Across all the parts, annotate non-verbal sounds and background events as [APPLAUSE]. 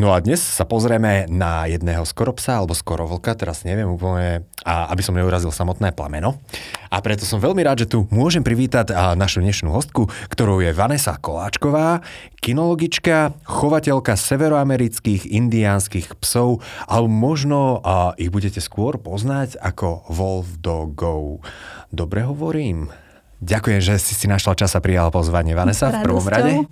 No a dnes sa pozrieme na jedného skoropsa alebo skorovlka, teraz neviem úplne, a aby som neurazil samotné plameno. A preto som veľmi rád, že tu môžem privítať našu dnešnú hostku, ktorou je Vanessa Koláčková, kinologička, chovateľka severoamerických indiánskych psov, alebo možno a ich budete skôr poznať ako Wolf Dogov. Dobre hovorím? Ďakujem, že si si našla čas a prijala pozvanie Vanessa v prvom rade.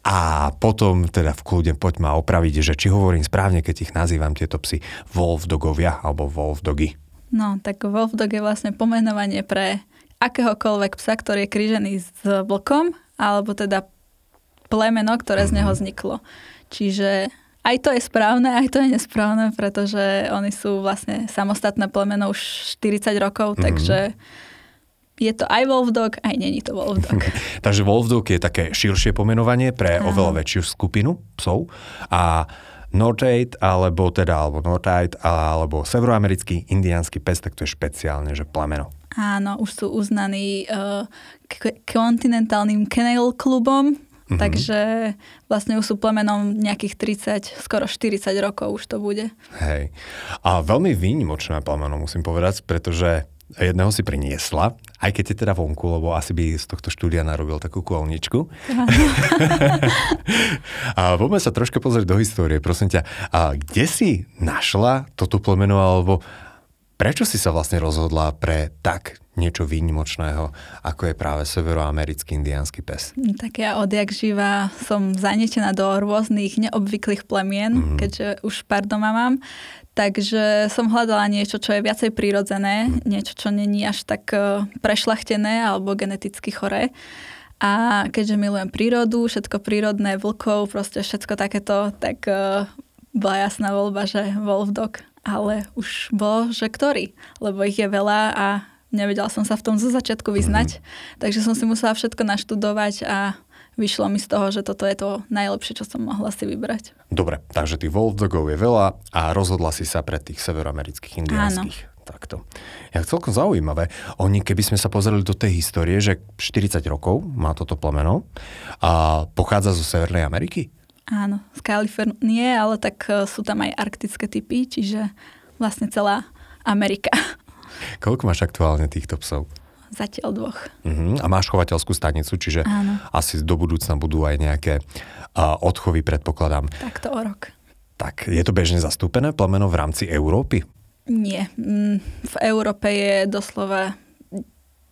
A potom teda v kľude poď ma opraviť, že či hovorím správne, keď ich nazývam tieto psy Wolf Dogovia alebo Wolf Dogy. No, tak Wolf Dog je vlastne pomenovanie pre akéhokoľvek psa, ktorý je krížený s vlkom, alebo teda plemeno, ktoré mm-hmm. z neho mhm. vzniklo. Čiže aj to je správne, aj to je nesprávne, pretože oni sú vlastne samostatné plemeno už 40 rokov, mm-hmm. takže je to aj Wolfdog, aj není to Wolfdog. [LAUGHS] Takže Wolfdog je také širšie pomenovanie pre Aha. oveľa väčšiu skupinu psov a Northade, alebo teda, alebo Northade, alebo severoamerický indiánsky pes, tak to je špeciálne, že plameno. Áno, už sú uznaní uh, k- kontinentálnym kennel klubom, Mm-hmm. Takže vlastne už sú plemenom nejakých 30, skoro 40 rokov už to bude. Hej. A veľmi výnimočné plemeno, musím povedať, pretože jedného si priniesla, aj keď je teda vonku, lebo asi by z tohto štúdia narobil takú kolničku. [LAUGHS] a poďme sa troška pozrieť do histórie, prosím ťa. A kde si našla toto plemeno, alebo prečo si sa vlastne rozhodla pre tak niečo výnimočného, ako je práve severoamerický indiánsky pes? Tak ja odjak živa som zanietená do rôznych neobvyklých plemien, mm-hmm. keďže už pár doma mám. Takže som hľadala niečo, čo je viacej prírodzené, niečo, čo není až tak e, prešlachtené alebo geneticky choré. A keďže milujem prírodu, všetko prírodné, vlkov, proste všetko takéto, tak uh, bola jasná voľba, že Wolf Dog. Ale už bolo, že ktorý, lebo ich je veľa a nevedela som sa v tom zo začiatku vyznať. Mm-hmm. Takže som si musela všetko naštudovať a vyšlo mi z toho, že toto je to najlepšie, čo som mohla si vybrať. Dobre, takže tých Wolfdogov je veľa a rozhodla si sa pre tých severoamerických indiánskych. Áno. Takto. Ja celkom zaujímavé. Oni, keby sme sa pozreli do tej histórie, že 40 rokov má toto plemeno a pochádza zo Severnej Ameriky? Áno, z Kalifornie, ale tak e, sú tam aj arktické typy, čiže vlastne celá Amerika. [LAUGHS] Koľko máš aktuálne týchto psov? Zatiaľ dvoch. Uh-huh. A máš chovateľskú stanicu, čiže Áno. asi do budúcna budú aj nejaké uh, odchovy, predpokladám. Takto o rok. Tak, je to bežne zastúpené plemeno v rámci Európy? Nie. Mm, v Európe je doslova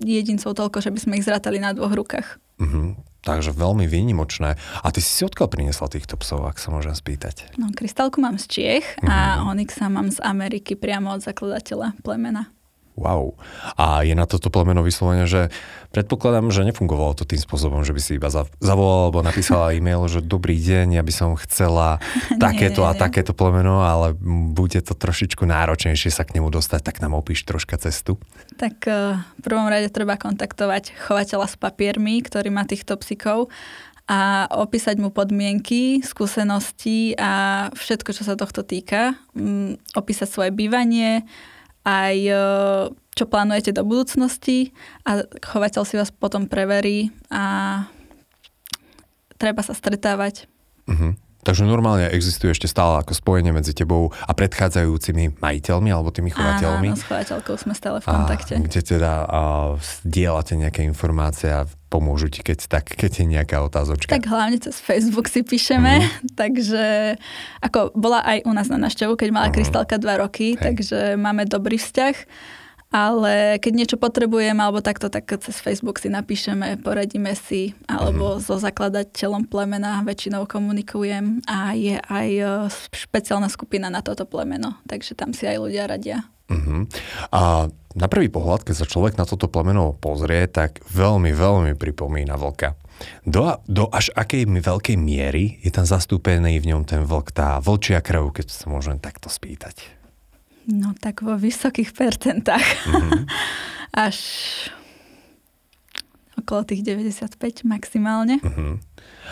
jedincov toľko, že by sme ich zratali na dvoch rukách. Uh-huh. Takže veľmi výnimočné. A ty si si odkiaľ priniesla týchto psov, ak sa môžem spýtať? No, krystálku mám z Čiech a mhm. Onyxa mám z Ameriky priamo od zakladateľa plemena. Wow. A je na toto plemeno vyslovene, že predpokladám, že nefungovalo to tým spôsobom, že by si iba zavolala alebo napísala [LAUGHS] e-mail, že dobrý deň, ja by som chcela [LAUGHS] takéto nie, nie, a takéto plemeno, ale bude to trošičku náročnejšie sa k nemu dostať, tak nám opíš troška cestu. Tak eh, v prvom rade treba kontaktovať chovateľa s papiermi, ktorý má týchto psíkov a opísať mu podmienky, skúsenosti a všetko, čo sa tohto týka. Mm, opísať svoje bývanie, aj e, čo plánujete do budúcnosti a chovateľ si vás potom preverí a treba sa stretávať. Uh-huh. Takže normálne existuje ešte stále ako spojenie medzi tebou a predchádzajúcimi majiteľmi alebo tými chovateľmi. Áno, s chovateľkou sme stále v kontakte. A kde teda a, dielate nejaké informácie a pomôžu ti, keď, tak, keď je nejaká otázočka. Tak hlavne cez Facebook si píšeme, mm. [LAUGHS] takže ako bola aj u nás na naštevu, keď mala mm. Krystalka dva roky, Hej. takže máme dobrý vzťah. Ale keď niečo potrebujem alebo takto, tak cez Facebook si napíšeme, poradíme si, alebo mm. so zakladateľom plemena väčšinou komunikujem a je aj e, špeciálna skupina na toto plemeno, takže tam si aj ľudia radia. Uh-huh. A na prvý pohľad, keď sa človek na toto plemeno pozrie, tak veľmi, veľmi pripomína vlka. Do, do až akej veľkej miery je tam zastúpený v ňom ten vlk, tá vlčia krv, keď sa môžem takto spýtať? No tak vo vysokých percentách. Mm-hmm. [LAUGHS] Až okolo tých 95 maximálne. Uh-huh.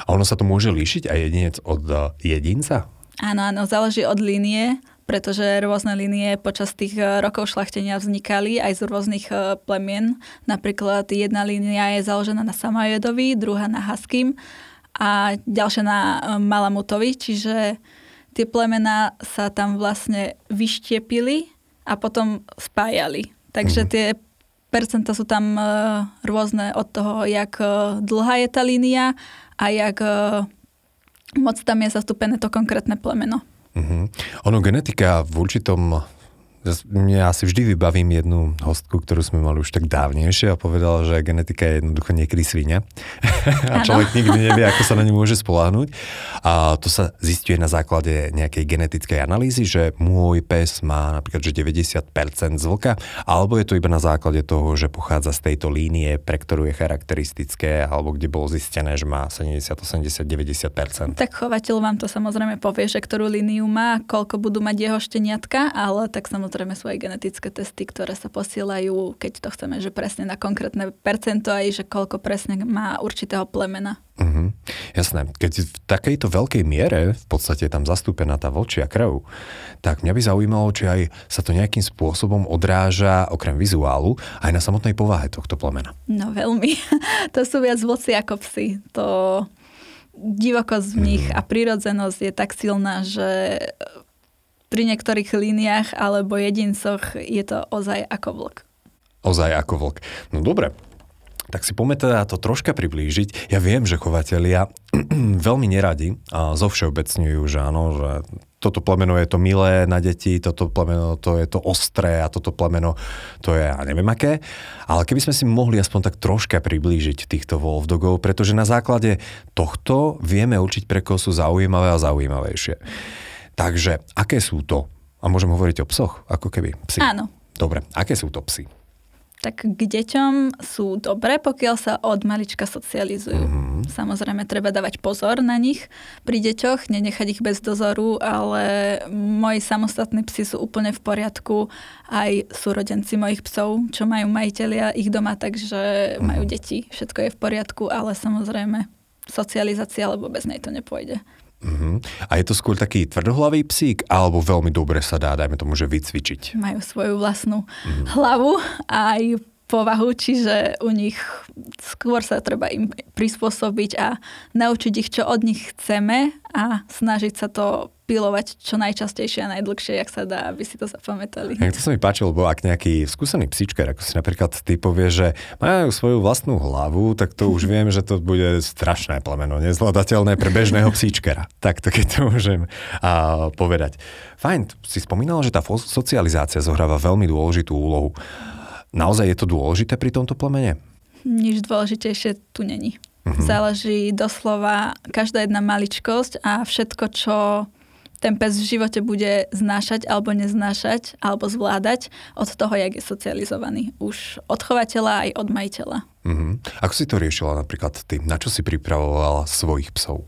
A ono sa to môže líšiť aj jedinec od uh, jedinca? Áno, áno, záleží od línie, pretože rôzne línie počas tých e, rokov šlachtenia vznikali aj z rôznych e, plemien. Napríklad jedna línia je založená na Samajedovi, druhá na Haským a ďalšia na e, Malamutovi, čiže tie plemená sa tam vlastne vyštiepili a potom spájali. Takže mm. tie percenta sú tam rôzne od toho, jak dlhá je tá línia a jak moc tam je zastúpené to konkrétne plemeno. Uh-huh. Ono genetika v určitom ja si vždy vybavím jednu hostku, ktorú sme mali už tak dávnejšie a povedala, že genetika je jednoducho niekedy svinia [LAUGHS] a človek nikdy nevie, ako sa na ňu môže spoláhnuť. A to sa zistuje na základe nejakej genetickej analýzy, že môj pes má napríklad že 90% z vlka, alebo je to iba na základe toho, že pochádza z tejto línie, pre ktorú je charakteristické, alebo kde bolo zistené, že má 70, 80, 90%. Tak chovateľ vám to samozrejme povie, že ktorú líniu má, koľko budú mať jeho šteniatka, ale tak samozrejme samozrejme sú aj genetické testy, ktoré sa posielajú, keď to chceme, že presne na konkrétne percento aj, že koľko presne má určitého plemena. Uh-huh. Jasné. Keď v takejto veľkej miere v podstate je tam zastúpená tá vlčia krv, tak mňa by zaujímalo, či aj sa to nejakým spôsobom odráža okrem vizuálu aj na samotnej povahe tohto plemena. No veľmi. [LAUGHS] to sú viac vlci ako psy. To divokosť v nich mm. a prírodzenosť je tak silná, že pri niektorých líniách alebo jedincoch je to ozaj ako vlk. Ozaj ako vlk. No dobre, tak si poďme teda to troška priblížiť. Ja viem, že chovatelia [CLEARS THROAT] veľmi neradi a zovšeobecňujú, že áno, že toto plemeno je to milé na deti, toto plemeno to je to ostré a toto plemeno to je ja neviem aké. Ale keby sme si mohli aspoň tak troška priblížiť týchto wolfdogov, pretože na základe tohto vieme určiť, pre koho sú zaujímavé a zaujímavejšie. Takže aké sú to? A môžem hovoriť o psoch, ako keby psi. Áno. Dobre, aké sú to psy? Tak k deťom sú dobré, pokiaľ sa od malička socializujú. Mm-hmm. Samozrejme, treba dávať pozor na nich pri deťoch, nenechať ich bez dozoru, ale moji samostatní psi sú úplne v poriadku. Aj súrodenci mojich psov, čo majú majiteľia ich doma, takže mm-hmm. majú deti. Všetko je v poriadku, ale samozrejme, socializácia, lebo bez nej to nepôjde. Uh-huh. A je to skôr taký tvrdohlavý psík, alebo veľmi dobre sa dá, dajme tomu, že vycvičiť? Majú svoju vlastnú uh-huh. hlavu a aj povahu, čiže u nich skôr sa treba im prispôsobiť a naučiť ich, čo od nich chceme a snažiť sa to pilovať čo najčastejšie a najdlhšie, jak sa dá, aby si to zapamätali. Ja, to sa mi páčilo, lebo ak nejaký skúsený psíčker, ako si napríklad ty povie, že majú svoju vlastnú hlavu, tak to už [LAUGHS] viem, že to bude strašné plemeno, nezvladateľné pre bežného psíčkera. [LAUGHS] Tak to keď to môžem a, povedať. Fajn, si spomínala, že tá socializácia zohráva veľmi dôležitú úlohu. Naozaj je to dôležité pri tomto plemene? Nič dôležitejšie tu není. Uh-huh. Záleží doslova každá jedna maličkosť a všetko, čo ten pes v živote bude znášať alebo neznášať alebo zvládať od toho, jak je socializovaný. Už od chovateľa aj od majiteľa. Uh-huh. Ako si to riešila napríklad ty? Na čo si pripravovala svojich psov?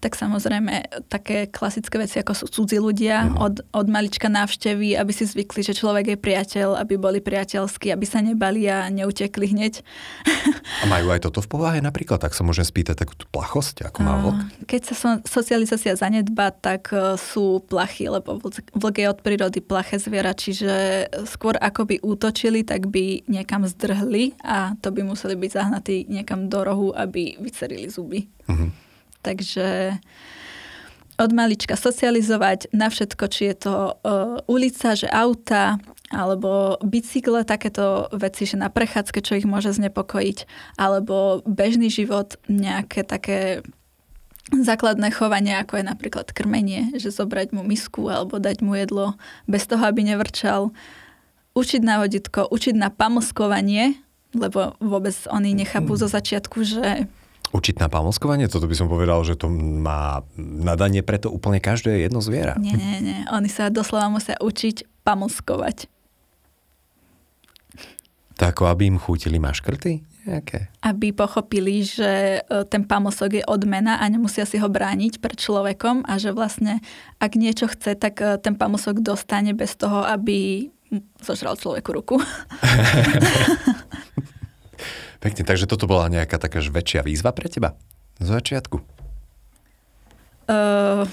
Tak samozrejme také klasické veci, ako sú cudzí ľudia, uh-huh. od, od malička návštevy, aby si zvykli, že človek je priateľ, aby boli priateľskí, aby sa nebali a neutekli hneď. [LAUGHS] A majú aj toto v povahe napríklad? Tak sa môžem spýtať takú tú plachosť, ako má vlk? Keď sa so, socializácia zanedba, tak uh, sú plachy, lebo vlk je od prírody plaché zviera, čiže skôr ako by útočili, tak by niekam zdrhli a to by museli byť zahnatí niekam do rohu, aby vycerili zuby. Uh-huh. Takže od malička socializovať na všetko, či je to uh, ulica, že auta, alebo bicykle, takéto veci, že na prechádzke, čo ich môže znepokojiť, alebo bežný život, nejaké také základné chovanie, ako je napríklad krmenie, že zobrať mu misku alebo dať mu jedlo bez toho, aby nevrčal. Učiť na voditko, učiť na pamoskovanie, lebo vôbec oni nechápu zo začiatku, že Učiť na pamoskovanie? Toto by som povedal, že to má nadanie preto úplne každé jedno zviera. Nie, nie, nie. Oni sa doslova musia učiť pamoskovať. Tak aby im chutili maškrty Jaké? aby pochopili, že e, ten pamosok je odmena a nemusia si ho brániť pred človekom a že vlastne ak niečo chce, tak e, ten pamosok dostane bez toho, aby zožral človeku ruku. [LAUGHS] Pekne, takže toto bola nejaká taká väčšia výzva pre teba? Z začiatku? Uh,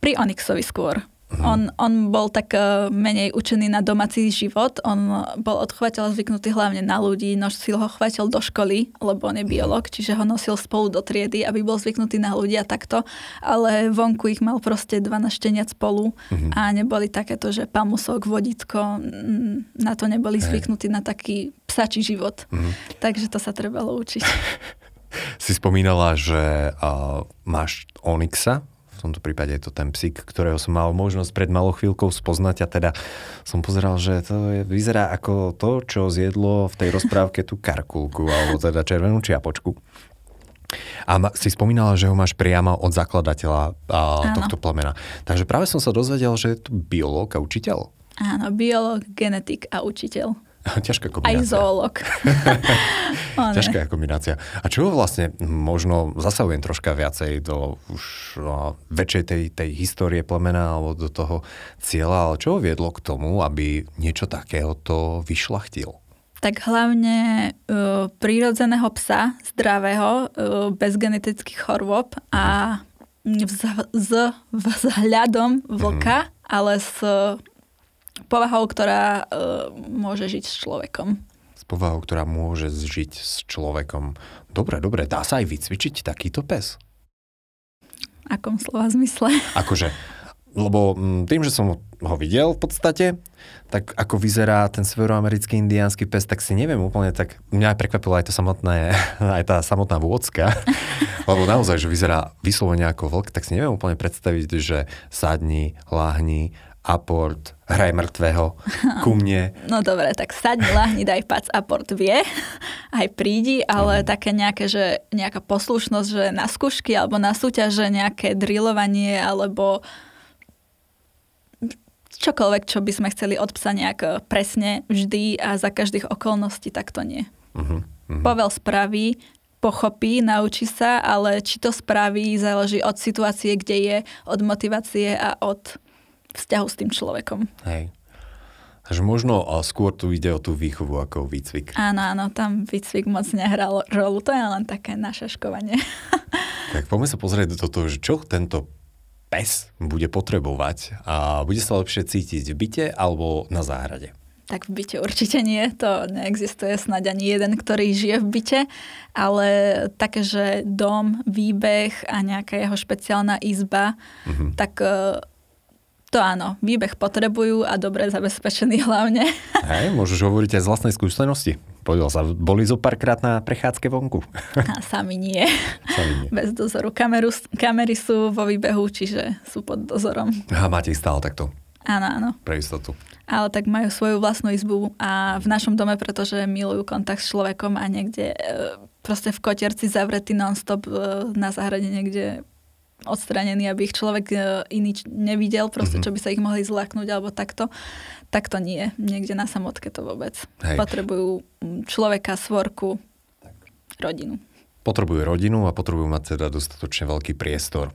pri Onyxovi skôr. Mm. On, on bol tak uh, menej učený na domáci život. On bol od chovateľa zvyknutý hlavne na ľudí. Nosil ho chovateľ do školy, lebo on je biolog, čiže ho nosil spolu do triedy, aby bol zvyknutý na ľudí a takto. Ale vonku ich mal proste 12 šteniat spolu mm. a neboli takéto, že pamusok, vodítko, na to neboli zvyknutí na taký psačí život. Mm. Takže to sa trebalo učiť. [LAUGHS] si spomínala, že uh, máš Onyxa tomto prípade je to ten psík, ktorého som mal možnosť pred malou chvíľkou spoznať a teda som pozeral, že to je, vyzerá ako to, čo zjedlo v tej rozprávke tú karkulku alebo teda červenú čiapočku. A si spomínala, že ho máš priamo od zakladateľa a, tohto plemena. Takže práve som sa dozvedel, že je to biológ a učiteľ. Áno, biológ, genetik a učiteľ. [LAUGHS] Ťažká kombinácia. Aj zoolog. [LAUGHS] Ťažká kombinácia. A čo vlastne, možno zasahujem troška viacej do už no, väčšej tej, tej histórie plemena alebo do toho cieľa, ale čo viedlo k tomu, aby niečo takého to vyšlachtil? Tak hlavne uh, prírodzeného psa, zdravého, uh, bez genetických chorôb a vz, z vzhľadom vlka, mm. ale s povahou, ktorá uh, môže žiť s človekom. S povahou, ktorá môže žiť s človekom. Dobre, dobre, dá sa aj vycvičiť takýto pes? Akom slova zmysle? [LAUGHS] Akože, lebo mm, tým, že som ho videl v podstate, tak ako vyzerá ten severoamerický indiánsky pes, tak si neviem úplne, tak mňa aj prekvapila aj to samotné, [LAUGHS] aj tá samotná vôcka, [LAUGHS] lebo naozaj, že vyzerá vyslovene ako vlk, tak si neviem úplne predstaviť, že sadni, láhni aport, hraj mŕtvého ku mne. [LAUGHS] No dobre, tak sadni, lahni, daj pac, aport vie, [LAUGHS] aj prídi, ale mm. také nejaké, že nejaká poslušnosť, že na skúšky alebo na súťaže nejaké drillovanie alebo čokoľvek, čo by sme chceli od psa nejak presne vždy a za každých okolností, tak to nie. Uh-huh, uh-huh. Povel spraví, pochopí, naučí sa, ale či to spraví, záleží od situácie, kde je, od motivácie a od vzťahu s tým človekom. Hej. Takže možno skôr tu ide o tú výchovu ako výcvik. Áno, áno, tam výcvik moc nehral rolu, to je len také našaškovanie. [LAUGHS] tak poďme sa pozrieť do toho, že čo tento pes bude potrebovať a bude sa lepšie cítiť v byte alebo na záhrade. Tak v byte určite nie, to neexistuje snáď ani jeden, ktorý žije v byte, ale také, že dom, výbeh a nejaká jeho špeciálna izba, mm-hmm. tak to áno, výbeh potrebujú a dobre zabezpečený hlavne. [LAUGHS] Hej, môžeš hovoriť aj z vlastnej skúsenosti. Povedal sa, boli zo párkrát na prechádzke vonku. [LAUGHS] A sami nie. Sami nie. Bez dozoru. Kameru, kamery sú vo výbehu, čiže sú pod dozorom. A máte ich stále takto? Áno, áno. Pre istotu. Ale tak majú svoju vlastnú izbu a v našom dome, pretože milujú kontakt s človekom a niekde e, proste v kotierci zavretý non-stop e, na záhrade niekde odstranení, aby ich človek e, iný nevidel, proste, mm-hmm. čo by sa ich mohli zlaknúť alebo takto. Tak to nie. Niekde na samotke to vôbec. Hej. Potrebujú človeka, svorku, rodinu. Potrebujú rodinu a potrebujú mať teda dostatočne veľký priestor.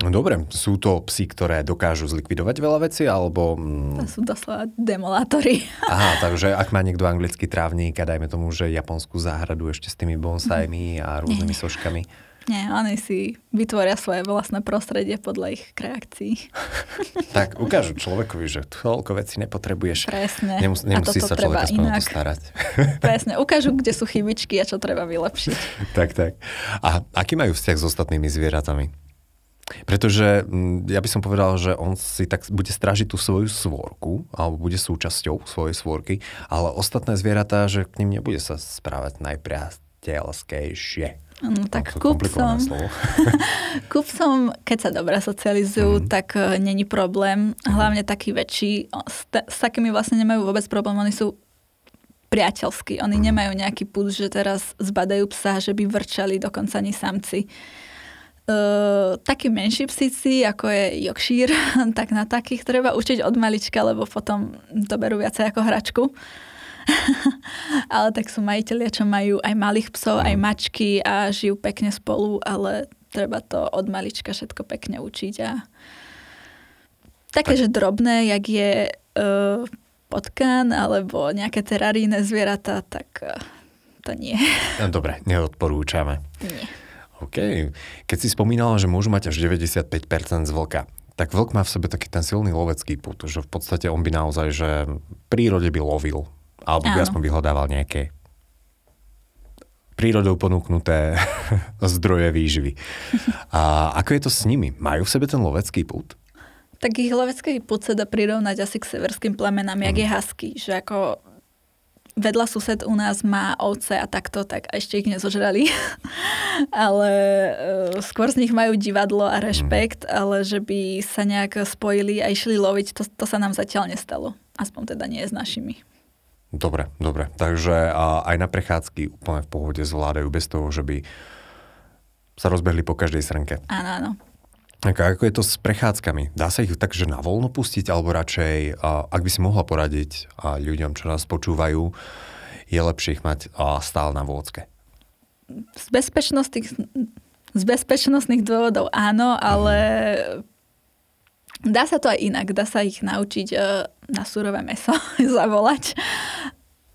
Dobre, sú to psy, ktoré dokážu zlikvidovať veľa veci, alebo... To sú doslova demolátory. Aha, [LAUGHS] takže ak má niekto anglický trávnik a dajme tomu, že japonskú záhradu ešte s tými bonsajmi a rôznymi soškami, nie, oni si vytvoria svoje vlastné prostredie podľa ich reakcií. [LAUGHS] tak ukážu človekovi, že toľko veci nepotrebuješ. Presne. Nemus- nemusí sa človek aspoň to starať. [LAUGHS] Presne. Ukážu, kde sú chybičky a čo treba vylepšiť. [LAUGHS] tak, tak. A aký majú vzťah s ostatnými zvieratami? Pretože ja by som povedal, že on si tak bude strážiť tú svoju svorku, alebo bude súčasťou svojej svorky, ale ostatné zvieratá, že k ním nebude sa správať najpriateľskejšie. No tak kúpcom, kúpcom, keď sa dobre socializujú, mm. tak uh, není problém. Mhm. Hlavne taký väčší. S, t- s takými vlastne nemajú vôbec problém. Oni sú priateľskí. Oni mm. nemajú nejaký púd, že teraz zbadajú psa, že by vrčali dokonca ani samci. Uh, takí menší psíci, ako je Yorkshire, [LAUGHS] tak na takých treba učiť od malička, lebo potom to berú viacej ako hračku. [LAUGHS] ale tak sú majiteľia, čo majú aj malých psov, aj mačky a žijú pekne spolu, ale treba to od malička všetko pekne učiť a také, tak. že drobné, jak je uh, potkan alebo nejaké teraríne zvieratá, tak uh, to nie. No, dobre, neodporúčame. Nie. OK. Keď si spomínala, že môžu mať až 95% z vlka, tak vlk má v sebe taký ten silný lovecký put, že v podstate on by naozaj, že v prírode by lovil, alebo by aspoň vyhľadával nejaké prírodou ponúknuté [LAUGHS] zdroje výživy. [LAUGHS] A ako je to s nimi? Majú v sebe ten lovecký put? Tak ich lovecký put sa dá prirovnať asi k severským plemenám, mm. jak je mhm. husky, že ako vedľa sused u nás má ovce a takto, tak ešte ich nezožrali. [LAUGHS] ale uh, skôr z nich majú divadlo a rešpekt, mm. ale že by sa nejak spojili a išli loviť, to, to sa nám zatiaľ nestalo. Aspoň teda nie s našimi. Dobre, dobre. Takže a aj na prechádzky úplne v pohode zvládajú bez toho, že by sa rozbehli po každej srnke. Áno, áno. Ako je to s prechádzkami? Dá sa ich takže na voľno pustiť, alebo radšej, ak by si mohla poradiť ľuďom, čo nás počúvajú, je lepšie ich mať stále na vôdzke? Z bezpečnostných, z bezpečnostných dôvodov áno, ale dá sa to aj inak. Dá sa ich naučiť e, na surové meso [LAUGHS] zavolať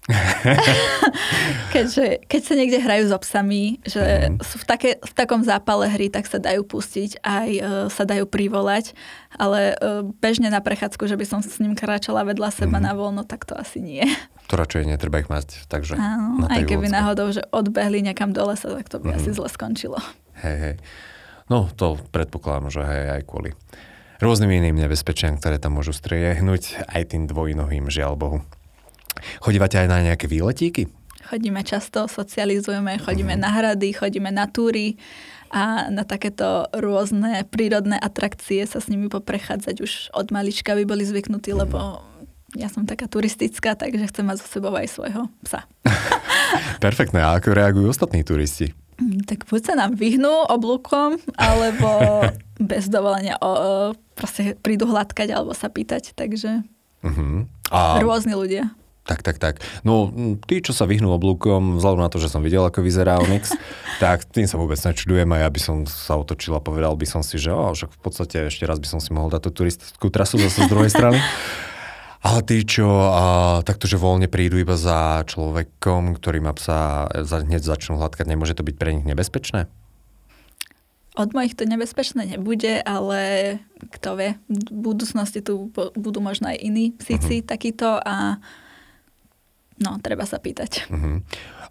[LAUGHS] Keďže, keď sa niekde hrajú s obsami, že mm. sú v, také, v takom zápale hry, tak sa dajú pustiť, aj uh, sa dajú privolať, ale uh, bežne na prechádzku, že by som s ním kráčala vedľa seba mm. na voľno, tak to asi nie. To radšej netreba ich mať, takže Áno, aj keby vôdzke. náhodou, že odbehli niekam do lesa, tak to by mm. asi zle skončilo. Hej, hej. No, to predpokladám, že hej, aj kvôli rôznym iným nebezpečiam, ktoré tam môžu striehnúť, aj tým dvojnohým, žiaľ Bohu. Chodívate aj na nejaké výletíky? Chodíme často, socializujeme, chodíme mm. na hrady, chodíme na túry a na takéto rôzne prírodné atrakcie sa s nimi poprechádzať už od malička by boli zvyknutí, mm. lebo ja som taká turistická, takže chcem mať so sebou aj svojho psa. [LAUGHS] Perfektné. A ako reagujú ostatní turisti? Mm, tak buď sa nám vyhnú oblúkom, alebo [LAUGHS] bez dovolenia o, o, proste prídu hladkať alebo sa pýtať, takže uh-huh. a... rôzni ľudia. Tak, tak, tak. No, tí, čo sa vyhnú oblúkom, vzhľadom na to, že som videl, ako vyzerá Onyx, [LAUGHS] tak tým sa vôbec nečudujem a ja by som sa otočil a povedal by som si, že oh, však v podstate ešte raz by som si mohol dať tú turistickú trasu zase z druhej strany. [LAUGHS] Ale tí, čo a, takto, že voľne prídu iba za človekom, ktorý má psa, za, hneď začnú hladkať, nemôže to byť pre nich nebezpečné? Od mojich to nebezpečné nebude, ale kto vie, v budúcnosti tu budú možno aj iní psíci uh-huh. takíto a No, treba sa pýtať. Uh-huh.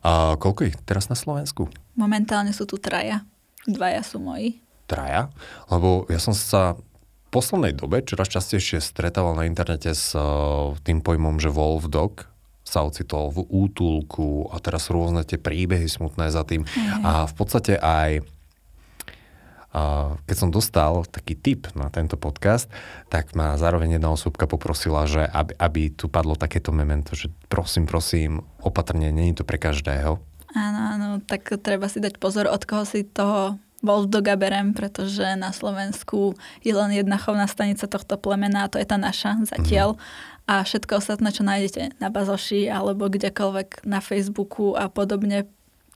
A koľko ich teraz na Slovensku? Momentálne sú tu traja. Dvaja sú moji. Traja? Lebo ja som sa poslednej dobe čoraz častejšie stretával na internete s uh, tým pojmom, že Wolf Dog sa ocitol v útulku a teraz rôzne tie príbehy smutné za tým. Uh-huh. A v podstate aj keď som dostal taký tip na tento podcast, tak ma zároveň jedna osobka poprosila, že aby, aby tu padlo takéto memento, že prosím, prosím, opatrne, není to pre každého. Áno, áno, tak treba si dať pozor, od koho si toho Wolfdoga berem, pretože na Slovensku je len jedna chovná stanica tohto plemena a to je tá naša zatiaľ. Mm-hmm. A všetko ostatné, čo nájdete na Bazoši alebo kdekoľvek na Facebooku a podobne,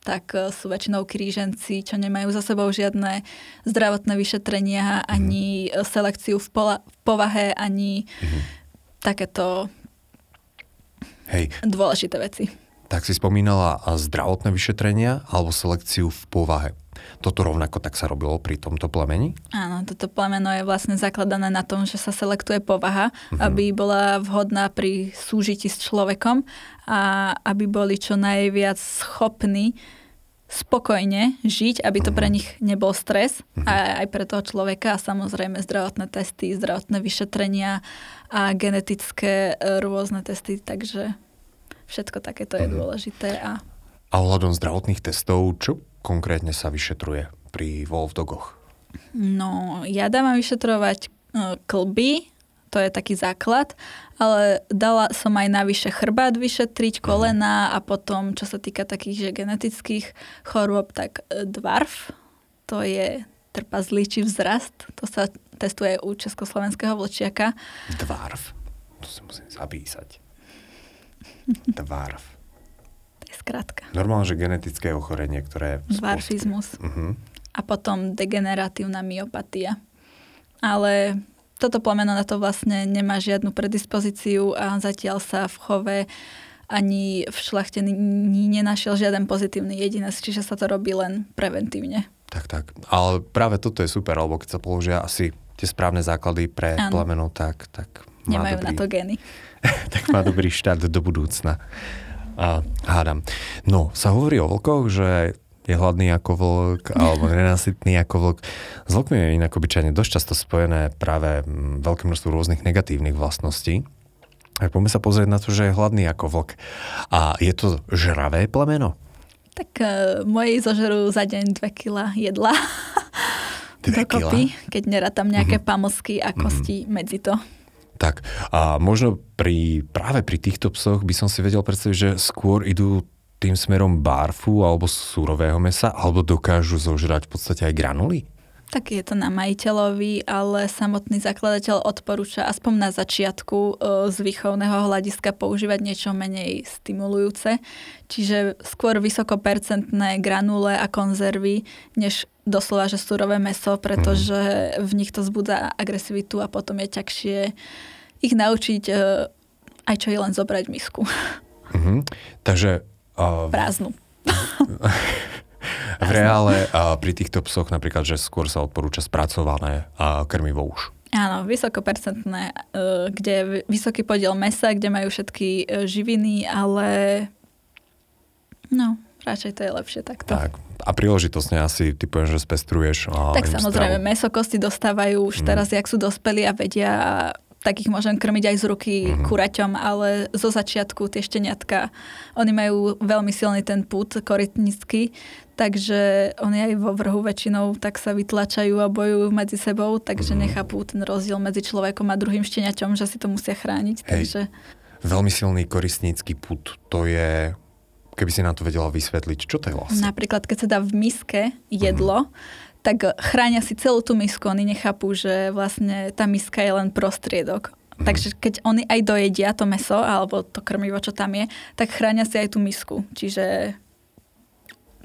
tak e, sú väčšinou kríženci, čo nemajú za sebou žiadne zdravotné vyšetrenia, mm-hmm. ani e, selekciu v, pola, v povahe, ani mm-hmm. takéto Hej. dôležité veci. Tak si spomínala zdravotné vyšetrenia alebo selekciu v povahe. Toto rovnako tak sa robilo pri tomto plemeni? Áno, toto plemeno je vlastne zakladané na tom, že sa selektuje povaha, uh-huh. aby bola vhodná pri súžití s človekom a aby boli čo najviac schopní spokojne žiť, aby to pre mhm. nich nebol stres uh-huh. a aj pre toho človeka a samozrejme zdravotné testy, zdravotné vyšetrenia a genetické e, rôzne testy, takže všetko takéto je uh-huh. dôležité. A... a ohľadom zdravotných testov, čo konkrétne sa vyšetruje pri Wolf Dogoch? No, ja dávam vyšetrovať uh, klby, to je taký základ, ale dala som aj navyše chrbát vyšetriť, mhm. kolena a potom, čo sa týka takých že genetických chorôb, tak e, dvarf, to je trpazlíči vzrast, to sa testuje u československého vlčiaka. Dvarf? To si musím zapísať. [LAUGHS] Dwarf. Skratka. Normálne, že genetické ochorenie, ktoré... Dwarfizmus. Uh-huh. A potom degeneratívna myopatia. Ale toto plemeno na to vlastne nemá žiadnu predispozíciu a zatiaľ sa v chove ani v šlachte nenašiel žiaden pozitívny jedinec, čiže sa to robí len preventívne. Tak, tak. Ale práve toto je super, lebo keď sa položia asi tie správne základy pre ano. plemeno, tak, tak má Nemajú dobrý, na to geny. [LAUGHS] tak má dobrý štart do budúcna. A, hádam. No, sa hovorí o vlkoch, že je hladný ako vlk [LAUGHS] alebo nenasytný ako vlk. S vlkmi je inak obyčajne dosť často spojené práve mm, veľké množstvo rôznych negatívnych vlastností. Tak poďme sa pozrieť na to, že je hladný ako vlk. A je to žravé plemeno? Tak uh, moji zožerú za deň 2 kg jedla. [LAUGHS] Dokopy, keď nerátam nejaké mm-hmm. pamlsky a kosti mm-hmm. medzi to. Tak a možno pri, práve pri týchto psoch by som si vedel predstaviť, že skôr idú tým smerom barfu alebo surového mesa, alebo dokážu zožrať v podstate aj granuly? Tak je to na majiteľovi, ale samotný zakladateľ odporúča aspoň na začiatku e, z výchovného hľadiska používať niečo menej stimulujúce, čiže skôr vysokopercentné granule a konzervy, než doslova, že surové meso, pretože mm. v nich to zbudza agresivitu a potom je ťažšie ich naučiť e, aj čo je len zobrať misku. Mm-hmm. Takže... Uh... Prázdnu. [LAUGHS] v reále a pri týchto psoch napríklad, že skôr sa odporúča spracované a krmivo už. Áno, vysokopercentné, e, kde je vysoký podiel mesa, kde majú všetky e, živiny, ale no, radšej to je lepšie takto. Tak, a príležitosne asi ty poviem, že spestruješ. Tak samozrejme, meso kosti dostávajú už mm. teraz, jak sú dospelí a vedia tak ich môžem krmiť aj z ruky mm-hmm. kuraťom, ale zo začiatku tie šteniatka, oni majú veľmi silný ten put korytnický, takže oni aj vo vrhu väčšinou tak sa vytlačajú a bojujú medzi sebou, takže mm-hmm. nechápú ten rozdiel medzi človekom a druhým šteniaťom, že si to musia chrániť. Hej, takže... Veľmi silný koristnícky put, to je keby si nám to vedela vysvetliť, čo to je vlastne? Napríklad, keď sa dá v miske jedlo, mm-hmm tak chránia si celú tú misku. Oni nechápu, že vlastne tá miska je len prostriedok. Mm. Takže keď oni aj dojedia to meso alebo to krmivo, čo tam je, tak chránia si aj tú misku. Čiže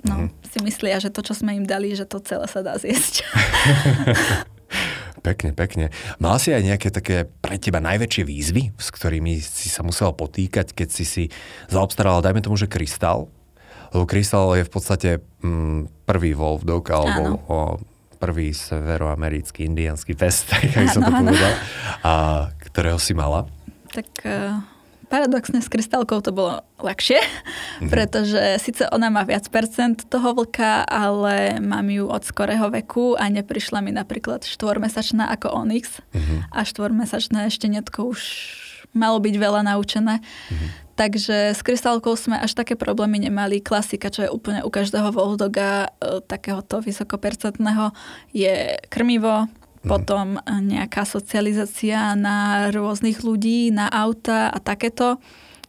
no, mm. si myslia, že to, čo sme im dali, že to celé sa dá zjesť. [LAUGHS] Pekne, pekne. Mal si aj nejaké také pre teba najväčšie výzvy, s ktorými si sa musel potýkať, keď si si zaobstaral, dajme tomu, že krystal, lebo Crystal je v podstate mm, prvý Wolf Dog, alebo o, prvý severoamerický indianský pes, [LAUGHS] tak ako som to povedal, a ktorého si mala. Tak uh, paradoxne s krystalkou to bolo ľahšie, mm-hmm. pretože síce ona má viac percent toho vlka, ale mám ju od skorého veku a neprišla mi napríklad štvormesačná ako Onyx mm-hmm. a štvormesačné netko už malo byť veľa naučené. Mm-hmm. Takže s krystálkou sme až také problémy nemali. Klasika, čo je úplne u každého voldoga e, takéhoto vysokopercentného, je krmivo. Potom nejaká socializácia na rôznych ľudí, na auta a takéto.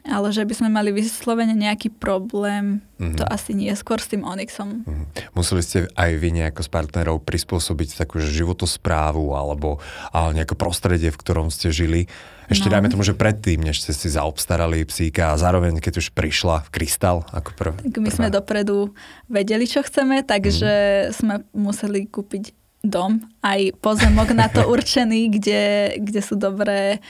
Ale že by sme mali vyslovene nejaký problém, mm-hmm. to asi nie, skôr s tým Onyxom. Mm-hmm. Museli ste aj vy nejako s partnerov prispôsobiť takú že životosprávu alebo a nejaké prostredie, v ktorom ste žili. Ešte no. dajme tomu, že predtým, než ste si zaobstarali psíka a zároveň, keď už prišla v krystal ako prv, Tak my prvá. sme dopredu vedeli, čo chceme, takže mm. sme museli kúpiť dom, aj pozemok na to [LAUGHS] určený, kde, kde sú dobré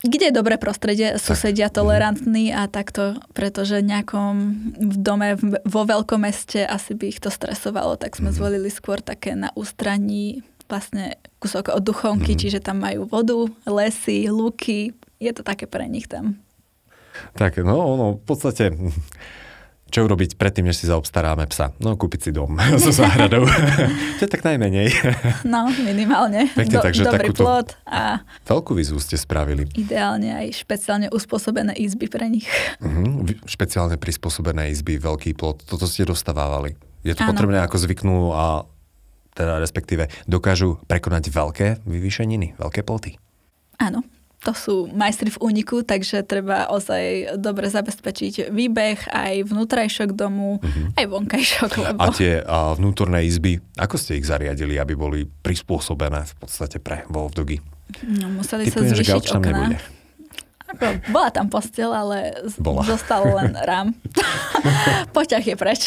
kde je dobré prostredie, susedia mhm. tolerantní a takto, pretože nejakom v dome vo veľkom meste asi by ich to stresovalo, tak sme mm. zvolili skôr také na ústraní vlastne kúsok od duchovky, mm. čiže tam majú vodu, lesy, luky, je to také pre nich tam. Tak, no, no, v podstate čo urobiť predtým, než si zaobstaráme psa? No, kúpiť si dom [LAUGHS] so záhradou. [LAUGHS] to je tak najmenej. no, minimálne. Pekne, Do, takže dobrý plot a... Veľkú výzvu ste spravili. Ideálne aj špeciálne uspôsobené izby pre nich. Uh-huh. Špeciálne prispôsobené izby, veľký plot. Toto ste dostávali. Je to Áno. potrebné ako zvyknú a teda respektíve dokážu prekonať veľké vyvýšeniny, veľké ploty. Áno, to sú majstri v úniku, takže treba ozaj dobre zabezpečiť výbeh, aj vnútrajšok domu, mm-hmm. aj vonkajšok. Lebo... A tie a vnútorné izby, ako ste ich zariadili, aby boli prispôsobené v podstate pre Wolf Dogy? No, museli Typujem, sa zvýšiť okna. Nebude. Ako, bola tam postel, ale Bola. zostal len [LAUGHS] rám. [LAUGHS] Poťah je preč.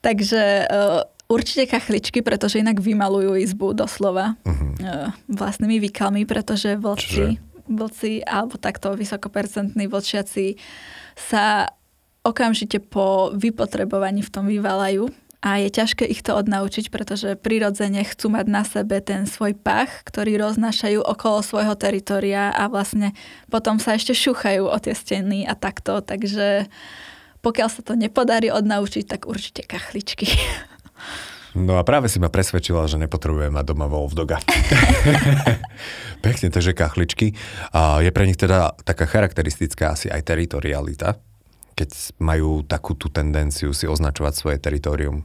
Takže uh, určite kachličky, pretože inak vymalujú izbu doslova Mhm. uh, vlastnými výkalmi, pretože vlci, Čože? vlci alebo takto vysokopercentní vlčiaci sa okamžite po vypotrebovaní v tom vyvalajú a je ťažké ich to odnaučiť, pretože prirodzene chcú mať na sebe ten svoj pach, ktorý roznášajú okolo svojho teritoria a vlastne potom sa ešte šuchajú o tie steny a takto, takže pokiaľ sa to nepodarí odnaučiť, tak určite kachličky. [LAUGHS] No a práve si ma presvedčila, že nepotrebujem mať doma Wolfdoga. [LAUGHS] Pekne, takže kachličky. A je pre nich teda taká charakteristická asi aj teritorialita, keď majú takú tú tendenciu si označovať svoje teritorium.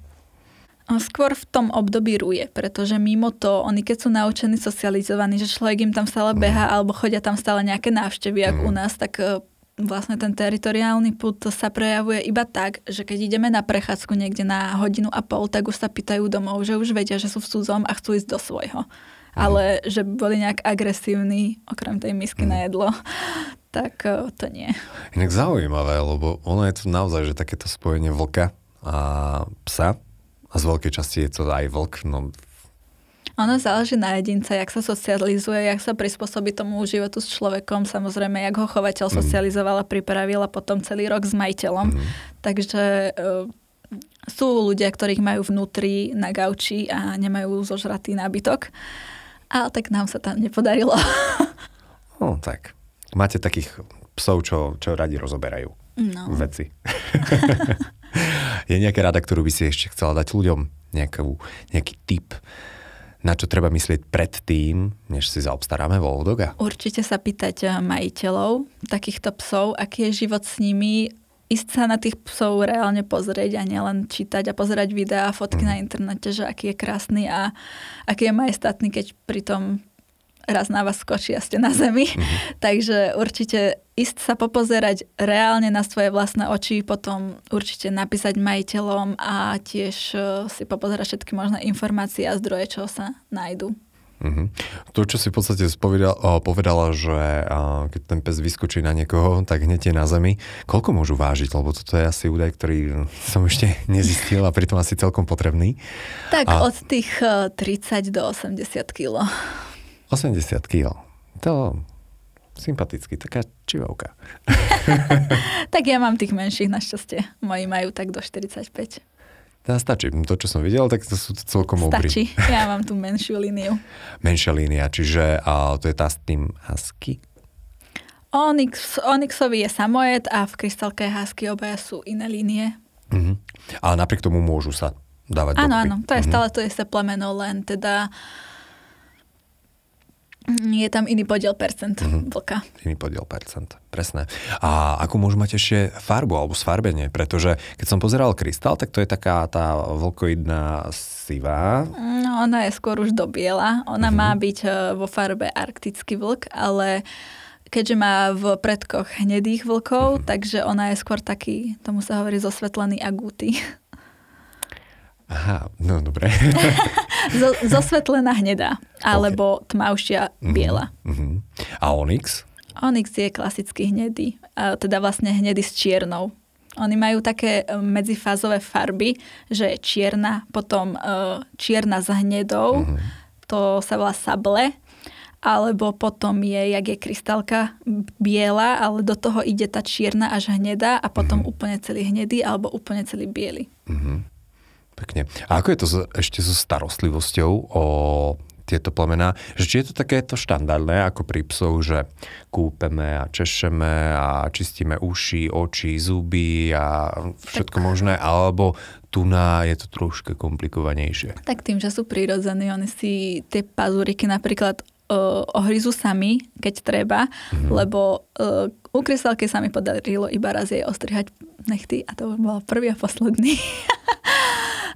Skôr v tom období ruje, pretože mimo to, oni keď sú naučení socializovaní, že človek im tam stále beha alebo chodia tam stále nejaké návštevy, ako u nás, tak e, vlastne ten teritoriálny put sa prejavuje iba tak, že keď ideme na prechádzku niekde na hodinu a pol, tak už sa pýtajú domov, že už vedia, že sú v cudzom a chcú ísť do svojho. Ale že boli nejak agresívni, okrem tej misky na jedlo, [LAUGHS] tak e, to nie. Inak zaujímavé, lebo ono je to naozaj, že takéto spojenie vlka a psa a z veľkej časti je to aj vlk, no Ono záleží na jedinca, jak sa socializuje, jak sa prispôsobí tomu životu s človekom, samozrejme, jak ho chovateľ socializoval a pripravil a potom celý rok s majiteľom. Takže e, sú ľudia, ktorých majú vnútri na gauči a nemajú zožratý nábytok. Ale tak nám sa tam nepodarilo. [LAUGHS] No tak. Máte takých psov, čo, čo radi rozoberajú No. veci. [LAUGHS] je nejaká rada, ktorú by si ešte chcela dať ľuďom? Nejakú, nejaký tip, na čo treba myslieť predtým, než si zaobstaráme Wolfdoga? Určite sa pýtať eh, majiteľov takýchto psov, aký je život s nimi, ísť sa na tých psov reálne pozrieť a nielen čítať a pozerať videá a fotky na internete, že aký je krásny a aký je majestátny, keď pritom raz na vás skočí a ste na zemi. Takže určite ísť sa popozerať reálne na svoje vlastné oči, potom určite napísať majiteľom a tiež eh, si popozerať všetky možné informácie a zdroje, čo sa nájdú. Mhm. To, čo si v podstate spovedal, o, povedala, že a, keď ten pes vyskočí na niekoho, tak hneď je na zemi. Koľko môžu vážiť? Lebo toto je asi údaj, ktorý [LAUGHS] som ešte nezistil a pritom asi celkom potrebný. Tak A- od tých eh, 30 do 80 kg. 80 kg. To sympaticky, taká čivavka. [LAUGHS] Tak ja mám tých menších našťastie. Moji majú tak do 45. Teda stačí. To, čo som videl, tak to sú to celkom obry. Stačí. Ja mám tú menšiu líniu. [LAUGHS] Menšia línia, čiže a, to je tá s tým husky. Onyx, Onyxový je samojet a v krystalke husky obaja sú iné línie. Mhm. Ale napriek tomu môžu sa dávať Áno, áno, to je Mhm. stále to isté plemeno, len teda mm, je tam iný podiel percent Mhm. vlka. Iný podiel percent, presné. A ako môžu mať ešte farbu alebo sfarbenie? Pretože keď som pozeral krystal, tak to je taká tá vlkoidná sivá. No, ona je skôr už do biela. Ona Mhm. má byť e, vo farbe arktický vlk, ale keďže má v predkoch hnedých vlkov, takže ona je skôr taký, tomu sa hovorí zosvetlený agúty. [LAUGHS] Aha, no dobre. [LAUGHS] Zo, zosvetlená hnedá, alebo tmavšia biela. Mhm. A Onyx? Onyx je klasický hnedý, teda vlastne hnedý s čiernou. Oni majú také e, medzifázové farby, že je čierna, potom e, čierna s hnedou, to sa volá sable, alebo potom je, jak je krystalka biela, ale do toho ide tá čierna až hnedá a potom úplne celý hnedý alebo úplne celý biely. Pekne. A ako je to ešte so starostlivosťou o tieto plemená? Že či je to takéto štandardné ako pri psoch, že kúpeme a češeme a čistíme uši, oči, zuby a všetko možné, alebo tu na je to trošku komplikovanejšie. Tak tým, že sú prirodzení, oni si tie pazúriky napríklad uh, ohryzú sami, keď treba, mm-hmm. lebo uh, u krystalky sa mi podarilo iba raz jej ostrihať nechty a to bol prvý a posledný. [LAUGHS]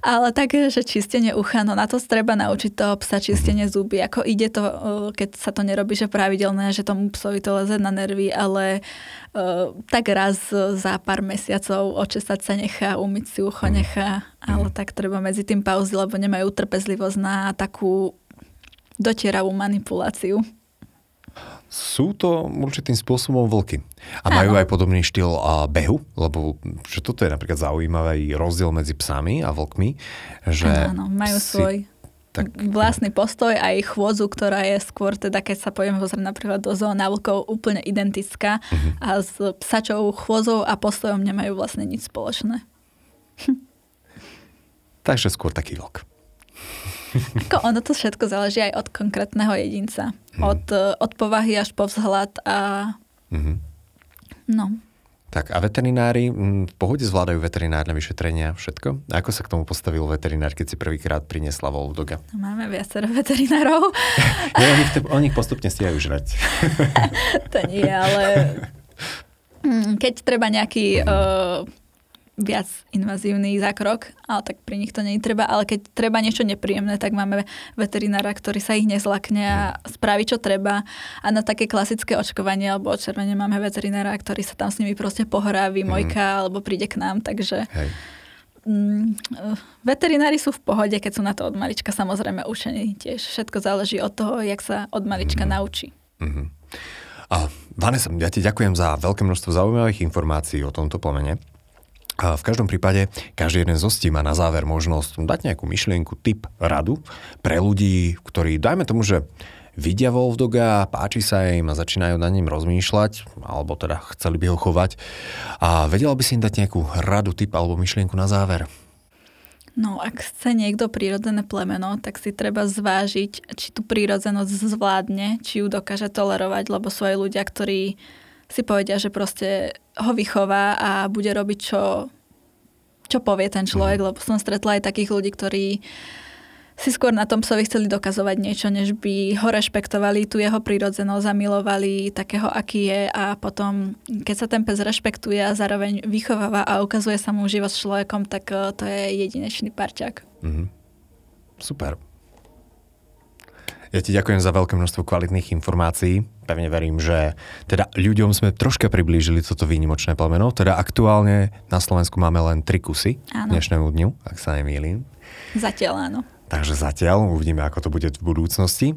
Ale také, že čistenie ucha, no na to treba naučiť toho psa čistenie zuby. Ako ide to, uh, keď sa to nerobí, že pravidelné, že tomu psovi to leze na nervy, ale uh, tak raz za pár mesiacov očesať sa nechá, umyť si ucho nechá, ale tak treba medzi tým pauzy, lebo nemajú trpezlivosť na takú dotieravú manipuláciu. Sú to určitým spôsobom vlky. A majú Áno. aj podobný štýl a, behu, lebo že toto je napríklad zaujímavý rozdiel medzi psami a vlkmi, že Áno, majú psi- svoj tak, vlastný postoj aj chôdzu, ktorá je skôr, teda keď sa povieme pozrieť napríklad do zóna vlkov, úplne identická Mhm. a s psačou chôdzou a postojom nemajú vlastne nič spoločné. [LAUGHS] [LAUGHS] takže skôr taký vlk. [LAUGHS] Ako ono to všetko záleží aj od konkrétneho jedinca. Mhm. Od, e, od povahy až po vzhľad a Mhm. no. Tak a veterinári mm, v pohode zvládajú veterinárne vyšetrenia všetko? A ako sa k tomu postavil veterinár, keď si prvýkrát priniesla Wolfdoga? Máme viacero veterinárov. Nie, oni, te- oni postupne stiajú žrať. [LAUGHS] to nie, ale [LAUGHS] mm, keď treba nejaký uh, viac invazívny zákrok, ale tak pri nich to nie je treba, ale keď treba niečo nepríjemné, tak máme veterinára, ktorý sa ich nezlakne a spraví, čo treba. A na také klasické očkovanie alebo očervenie máme veterinára, ktorý sa tam s nimi proste pohrá, vymojka alebo príde k nám, takže Hej. mm, eh, veterinári sú v pohode, keď sú na to od malička samozrejme učení tiež. Všetko záleží od toho, jak sa od malička naučí. Mhm. A Vanessa, ja ti ďakujem za veľké množstvo zaujímavých informácií o tomto plemene. V každom prípade, každý jeden z hostí má na záver možnosť dať nejakú myšlienku, tip, radu pre ľudí, ktorí, dajme tomu, že vidia Wolfdoga, páči sa im a začínajú nad ním rozmýšľať, alebo teda chceli by ho chovať. A vedela by si im dať nejakú radu, tip alebo myšlienku na záver? No, ak chce niekto prírodzené plemeno, tak si treba zvážiť, či tú prírodzenosť zvládne, či ju dokáže tolerovať, lebo sú aj ľudia, ktorí si povedia, že proste ho vychová a bude robiť, čo, čo povie ten človek, lebo som stretla aj takých ľudí, ktorí si skôr na tom psovi chceli dokazovať niečo, než by ho rešpektovali, tú jeho prírodzenosť, zamilovali takého, aký je a potom, keď sa ten pes rešpektuje a zároveň vychováva a ukazuje sa mu život s človekom, tak eh, to je jedinečný parťák. Mhm. Super. Ja ti ďakujem za veľké množstvo kvalitných informácií. Pevne verím, že teda ľuďom sme troška priblížili toto výnimočné plemeno. Teda aktuálne na Slovensku máme len tri kusy Áno. dnešnému dňu, ak sa nemýlim. Zatiaľ áno. Takže zatiaľ uvidíme, ako to bude v budúcnosti.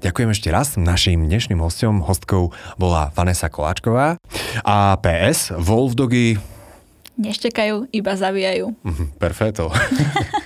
Ďakujem ešte raz. Naším dnešným hostom, hostkou bola Vanessa Koláčková. A PS, Wolfdogy, Neštekajú, iba zavíjajú. Mhm, Perfeto. [LAUGHS]